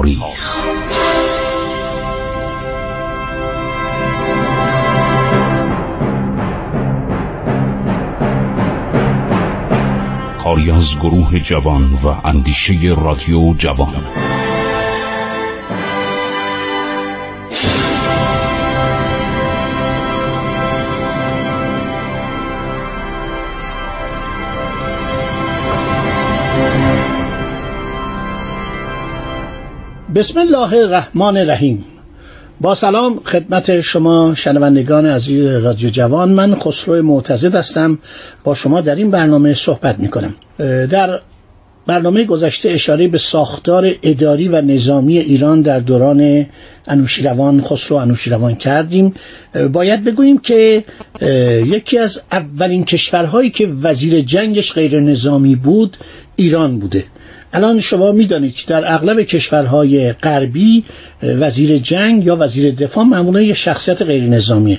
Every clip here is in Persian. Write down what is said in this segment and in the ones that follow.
تاریخ کاری از گروه جوان و اندیشه رادیو جوان. بسم الله الرحمن الرحیم. با سلام خدمت شما شنوندگان عزیز رادیو جوان. من خسرو معتزد هستم. با شما در این برنامه صحبت می کنم در برنامه گذشته اشاره به ساختار اداری و نظامی ایران در دوران انوشیروان خسرو انوشیروان کردیم. باید بگوییم که یکی از اولین کشورهایی که وزیر جنگش غیر نظامی بود ایران بوده. الان شما می‌دانید که در اغلب کشورهای غربی وزیر جنگ یا وزیر دفاع معمولا یه شخصیت غیر نظامیه.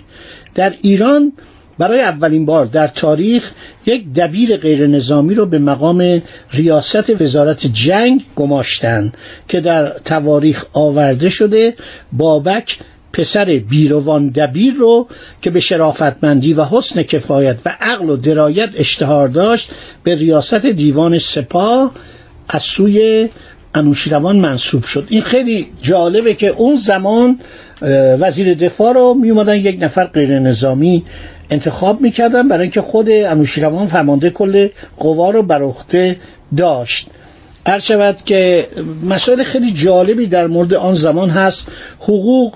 در ایران برای اولین بار در تاریخ یک دبیر غیر نظامی رو به مقام ریاست وزارت جنگ گماشتن که در تواریخ آورده شده بابک پسر بیروان دبیر رو که به شرافتمندی و حسن کفایت و عقل و درایت اشتهار داشت به ریاست دیوان سپاه از سوی انوشیروان منصوب شد. این خیلی جالبه که اون زمان وزیر دفاع رو می اومدن یک نفر غیر نظامی انتخاب می‌کردن برای اینکه خود انوشیروان فرمانده کل قوا رو بر عهده داشت. هر شود که مسائل خیلی جالبی در مورد آن زمان هست حقوق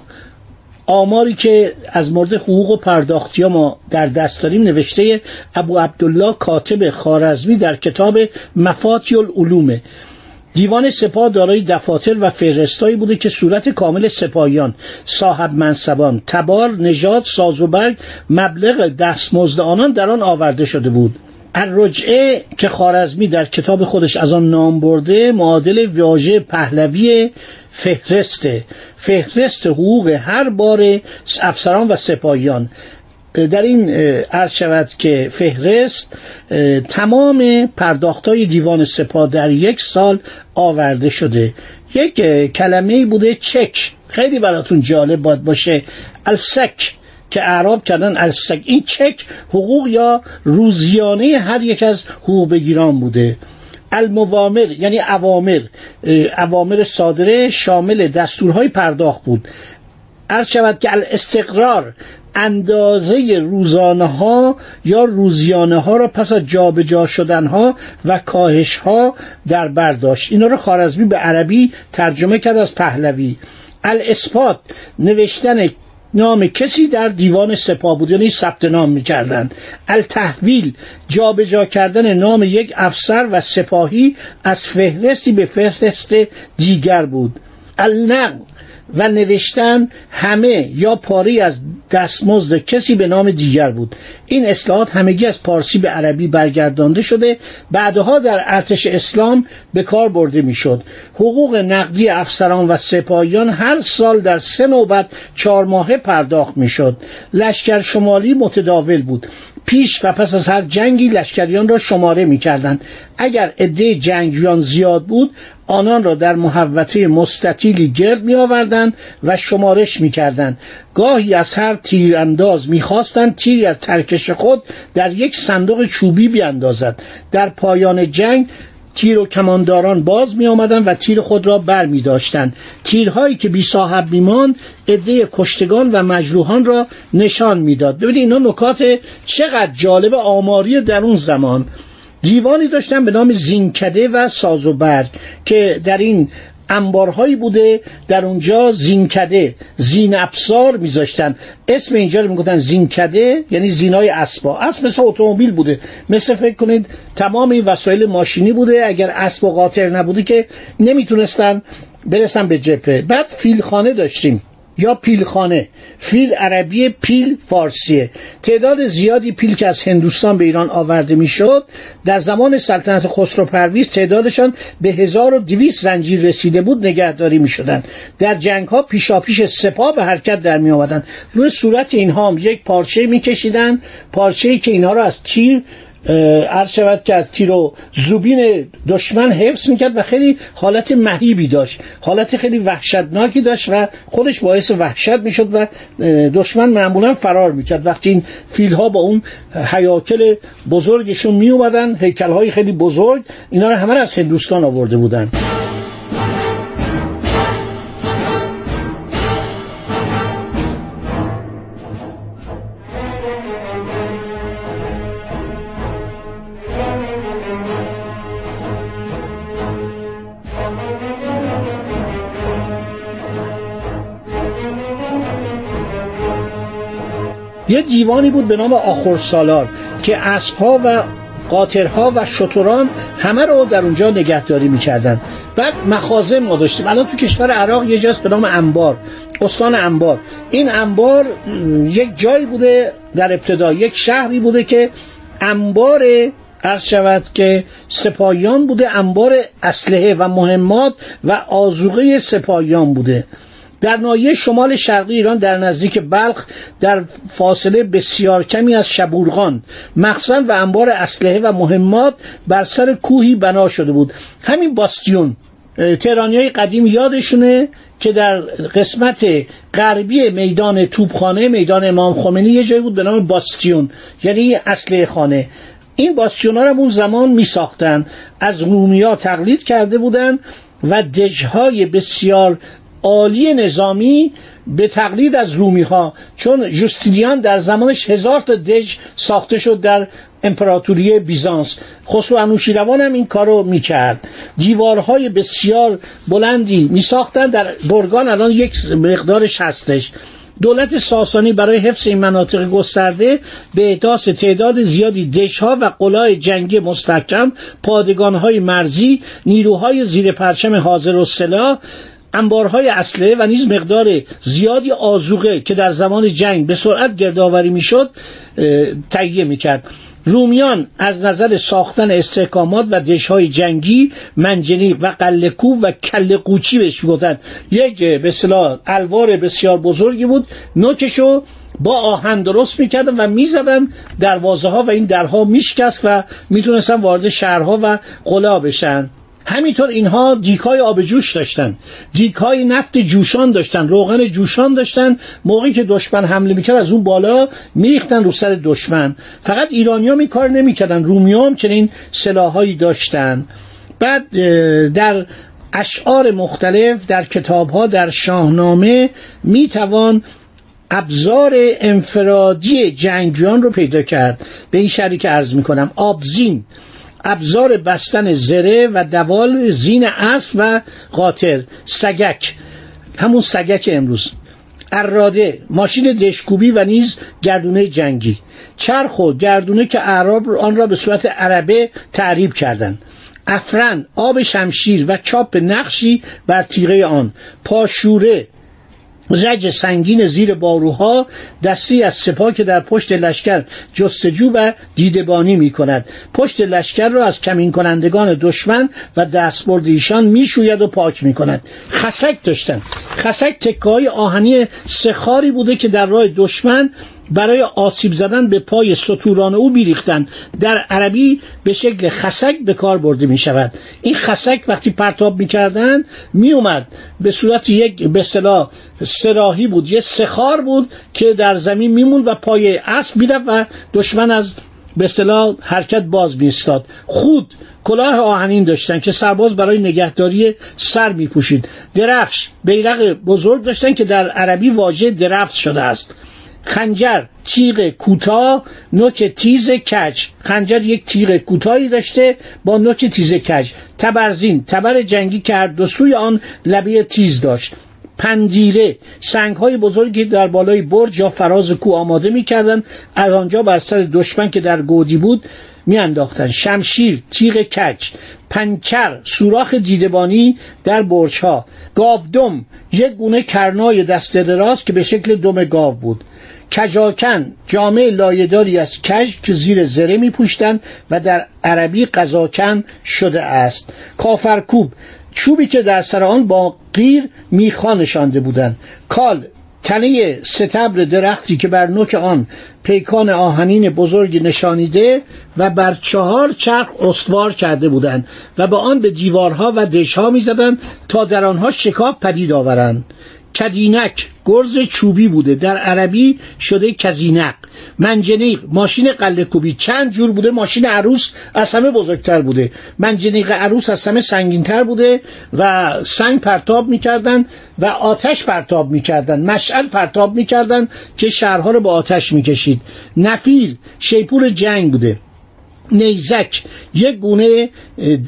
آماری که از مورد حقوق و پرداختی ما در دست داریم نوشته ابو عبدالله کاتب خارزمی در کتاب مفاتی العلومه دیوان سپاه دارای دفاتر و فهرستایی بوده که صورت کامل سپاهیان صاحب منصبان تبار نژاد سازوبرگ مبلغ دستمزد آنان در آن آورده شده بود. الرجعه که خارزمی در کتاب خودش از آن نام برده معادل واژه پهلوی فهرسته فهرست حقوق هر بار افسران و سپاهیان. در این عرض شود که فهرست تمام پرداخت های دیوان سپاه در یک سال آورده شده. یک کلمه بوده چک. خیلی براتون جالب باید باشه. السک که اعراب کردن السک. این چک حقوق یا روزیانه هر یک از حقوق بگیران بوده. الموامر یعنی اوامر. اوامر صادره شامل دستورهای پرداخت بود. عرض شود که الاستقرار اندازه روزانه ها یا روزیانه ها را پس از جابجا شدن ها و کاهش ها در برداشت اینا رو خارزمی به عربی ترجمه کرد از پهلوی. الاثبات نوشتن نام کسی در دیوان سپاه بود یعنی ثبت نام می‌کردن التحویل جابجا کردن نام یک افسر و سپاهی از فهرستی به فهرست دیگر بود. النقل و نوشتن همه یا پاری از دستمزد کسی به نام دیگر بود. این اصلاحات همگی از پارسی به عربی برگردانده شده بعدها در ارتش اسلام به کار برده می‌شد. حقوق نقدی افسران و سپاهیان هر سال در سه نوبت چهار ماهه پرداخت می‌شد. لشکر شمالی متداول بود. پیش و پس از هر جنگی لشکریان را شماره می کردن. اگر عده جنگجویان زیاد بود آنان را در محوطه مستطیلی گرد می آوردن و شمارش می کردن. گاهی از هر تیر انداز می خواستن تیری از ترکش خود در یک صندوق چوبی بیاندازد در پایان جنگ تیر و کمانداران باز می آمدن و تیر خود را بر می داشتن. تیرهایی که بی صاحب میماند عده کشتگان و مجروحان را نشان می‌داد ببینید اینا نکات چقدر جالب آماری در اون زمان دیوانی داشتن به نام زینکده و سازوبرگ که در این انبارهایی بوده در اونجا زینکده زین ابسار میذاشتن. اسم اینجا رو می‌گفتن زینکده یعنی زینای اسبا اسب مثل اتومبیل بوده. مثل فکر کنید تمام این وسایل ماشینی بوده. اگر اسب و قاطر نبوده که نمی‌تونستن برسن به جپه بعد فیلخانه داشتیم. یا پیلخانه. فیل عربی پیل فارسیه. تعداد زیادی پیل که از هندوستان به ایران آورده می‌شد در زمان سلطنت خسرو پرویز تعدادشان به 1200 زنجیر رسیده بود نگهداری می شدن. در جنگ ها پیشاپیش سپاه به حرکت در می آمدن روی صورت اینها هم یک پارچه می کشیدن پارچه که اینها را از تیر عرض شود که از تیر و زوبین دشمن حفظ می‌کرد و خیلی حالت مهیبی داشت. حالت خیلی وحشتناکی داشت و خودش باعث وحشت می‌شد و دشمن معمولا فرار می‌کرد. وقتی این فیل ها با اون حیاکل بزرگشون می اومدن هیکل های خیلی بزرگ اینا رو همه از هندوستان آورده بودن. یه دیوانی بود به نام آخر سالار که اسبها و قاطرها و شتران همه رو در اونجا نگهداری می‌کردن. بعد مخازن ما داشتیم. الان تو کشور عراق یه جاست به نام انبار استان انبار. این انبار یک جایی بوده در ابتدا یک شهری بوده که انبار عرض شود که سپاهیان بوده انبار اسلحه و مهمات و آزوقه سپاهیان بوده. در ناحیه شمال شرقی ایران در نزدیک بلخ در فاصله بسیار کمی از شبورغان مخزن و انبار اسلحه و مهمات بر سر کوهی بنا شده بود. همین باستیون تهرانی های قدیم یادشونه که در قسمت غربی میدان توبخانه میدان امام خمینی یه جایی بود به نام باستیون یعنی اسلحه خانه. این باستیون ها رو اون زمان می ساختن از رومیا تقلید کرده بودن و دژهای بسیار عالی نظامی به تقلید از رومی ها چون جوستینیان در زمانش هزار تا دژ ساخته شد در امپراتوری بیزانس. خسرو انوشیروان هم این کارو می‌کرد. دیوارهای بسیار بلندی میساختن در برگان الان یک مقدارش هستش دولت ساسانی برای حفظ این مناطق گسترده به احداث تعداد زیادی دشها و قلای جنگی مستحکم پادگانهای مرزی نیروهای زیر پرچم حاضر و سلاح انبارهای اسلحه و نیز مقدار زیادی آزوقه که در زمان جنگ به سرعت گردآوری می‌شد تهیه می‌کرد. رومیان از نظر ساختن استحکامات و دشهای جنگی منجنی و قلکو و کل قوچی بهش می‌گفتن یک به اصطلاح الوار بسیار بزرگی بود. نوکشو با آهن درست می‌کردن و می‌زدن دروازه ها و این درها میشکست و می‌تونستن وارد شهرها و قلا بشن. همینطور اینها دیکای آب جوش داشتن. دیکای نفت جوشان داشتن روغن جوشان داشتن. موقعی که دشمن حمله می‌کرد از اون بالا میریختن رو سر دشمن. فقط ایرانیا می کار نمی‌کردن رومیام چنین سلاحهایی داشتن. بعد در اشعار مختلف در کتابها در شاهنامه می‌توان ابزار انفرادی جنگجویان رو پیدا کرد. به این شریک عرض می‌کنم آبزین. ابزار بستن زره و دوال زین اسب و قاطر. سگک. همون سگک امروز. اراده ماشین دشکوبی و نیز گردونه جنگی. چرخ و گردونه که اعراب آن را به صورت عربه تعریب کردند. افرن آب شمشیر و چاپ نقشی بر تیغه آن. پاشوره رج سنگین زیر باروها دستی از سپاه که در پشت لشکر جستجو و دیدبانی می کند پشت لشکر را از کمین کنندگان دشمن و دستبرد ایشان می شوید و پاک می کند خسک داشتن خسک تکای آهنی سخاری بوده که در راه دشمن برای آسیب زدن به پای سطوران او بیریختن. در عربی به شکل خسک به کار برده می شود. این خسک وقتی پرتاب می کردن می اومد. به صورت یک به اصطلاح سراحی بود. یه سخار بود که در زمین میمون و پای اسب می‌رفت و دشمن از به اصطلاح حرکت باز میستاد خود کلاه آهنین داشتن که سرباز برای نگهداری سر میپوشید درفش بیرق بزرگ داشتن که در عربی واژه درفش شده است. خنجر تیغ کوتاه نوک تیز کج. خنجر یک تیغ کوتاهی داشته با نوک تیز کج. تبرزین تبر جنگی هر دو سوی آن لبه تیز داشت. پندیره سنگ های بزرگی در بالای برج یا فراز کو آماده می‌کردند. از آنجا بر سر دشمن که در گودی بود میانداختند. شمشیر تیغ کج. پنچر سوراخ دیدبانی در برج ها گاودم یک گونه کرنای دست دراز که به شکل دم گاو بود. کجاکن جامعه لایداری از کج که زیر زره می پوشتن و در عربی قزاکن شده است. کافرکوب چوبی که در سر آن با قیر میخا نشانده بودند. کال تنه ستبر درختی که بر نوک آن پیکان آهنین بزرگی نشانیده و بر چهار چرخ استوار کرده بودند و به آن به دیوارها و دشها می‌زدند تا در آنها شکاف پدید آورند. کدینک گرز چوبی بوده. در عربی شده کزینق منجنیق ماشین قله کوبی. چند جور بوده؟ ماشین عروس از همه بزرگتر بوده. منجنیق عروس از همه سنگینتر بوده و سنگ پرتاب می‌کردن و آتش پرتاب می‌کردن. مشعل پرتاب می‌کردن که شهرها رو با آتش می‌کشید. نفیل شیپور جنگ بوده. نیزک. یک گونه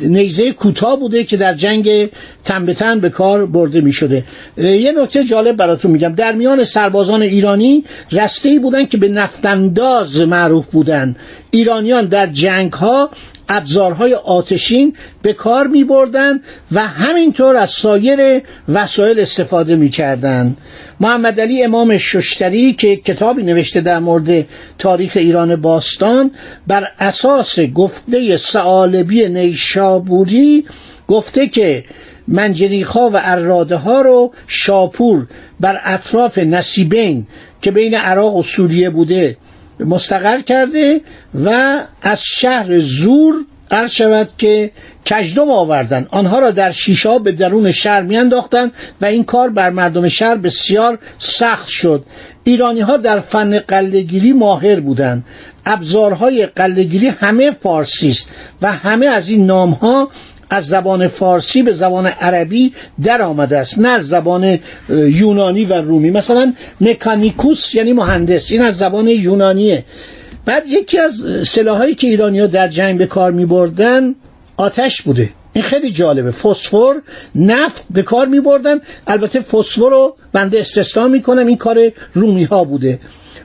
نیزه کوتاه بوده که در جنگ تن به به کار برده می شده یه نکته جالب براتون میگم. در میان سربازان ایرانی رسته ای بودن که به نفتنداز معروف بودن. ایرانیان در جنگ ها ابزارهای آتشین به کار می بردن و همینطور از سایر وسایل استفاده می کردن. محمد علی امام ششتری که کتابی نوشته در مورد تاریخ ایران باستان بر اساس گفته سعالبی نیشابوری گفته که منجنیخا و اراده ها رو شاپور بر اطراف نصیبین که بین عراق و سوریه بوده مستقر کرده و از شهر زور عرض شود که کجدم آوردن. آنها را در شیشا به درون شهر میانداختند و این کار بر مردم شهر بسیار سخت شد. ایرانی ها در فن قلهگیری ماهر بودند. ابزارهای قلهگیری همه فارسی است و همه از این نام ها از زبان فارسی به زبان عربی در آمده است نه از زبان یونانی و رومی. مثلا مکانیکوس یعنی مهندس این از زبان یونانیه. بعد یکی از سلاحایی که ایرانی ها در جنگ به کار می بردن آتش بوده. این خیلی جالبه. فسفر نفت به کار می بردن البته فسفر رو بنده استثنا می کنم این کار رومی ها بوده.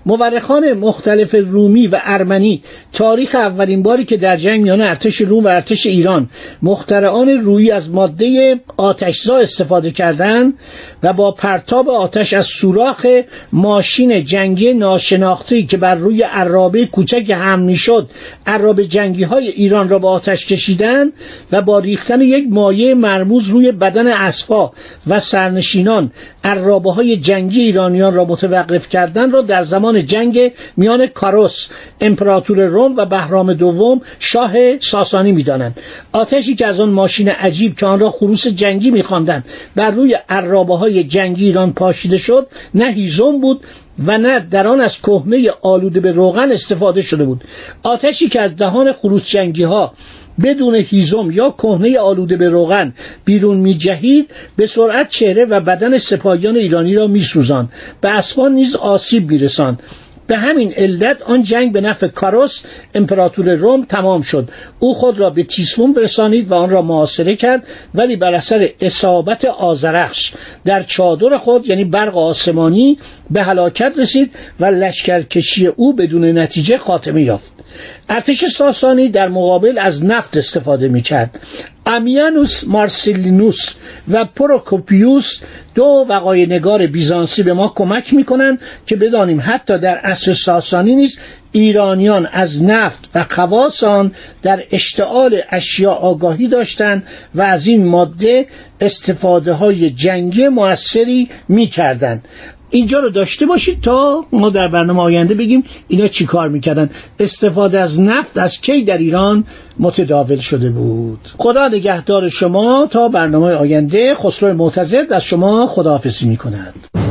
مورخان مختلف رومی و ارمنی تاریخ اولین باری که در جنگ میان ارتش روم و ارتش ایران مخترعان روی از ماده آتشزا استفاده کردند و با پرتاب آتش از سوراخ ماشین جنگی ناشناخته که بر روی عرابه کوچک هم می‌شد عرابه جنگی های ایران را به آتش کشیدن و با ریختن یک مایه مرموز روی بدن اسبا و سرنشینان عرابه های جنگی ایرانیان را متوقف کردن را در زمان جنگ میان کاروس امپراتور روم و بهرام دوم شاه ساسانی می‌دانند. آتشی که از آن ماشین عجیب که آن را خروس جنگی میخواندند بر روی عرابه های جنگی ایران پاشیده شد نه هیزم بود و نه در آن از کهمه آلوده به روغن استفاده شده بود. آتشی که از دهان خروس جنگی ها بدون هیزم یا کهنه آلوده به روغن بیرون می جهید به سرعت چهره و بدن سپاهیان ایرانی را می سوزان به اسبان نیز آسیب می رسان. به همین علت آن جنگ به نفع کاروس امپراتور روم تمام شد. او خود را به تیسفون رسانید و آن را محاصره کرد ولی بر اثر اصابت آزرخش در چادر خود یعنی برق آسمانی به هلاکت رسید و لشکرکشی او بدون نتیجه خاتمه یافت. ارتش ساسانی در مقابل از نفت استفاده می کرد امیانوس مارسلینوس و پروکوپیوس دو وقای نگار بیزانسی به ما کمک می‌کنند که بدانیم حتی در عصر ساسانی نیست ایرانیان از نفت و خواسان در اشتعال اشیاء آگاهی داشتند و از این ماده استفاده های جنگی موثری می‌کردند. اینجا رو داشته باشید تا ما در برنامه آینده بگیم اینا چی کار می‌کردن. استفاده از نفت از کی در ایران متداول شده بود. خدا نگهدار شما تا برنامه آینده. خسرو معتزد از شما خداحافظی می‌کند.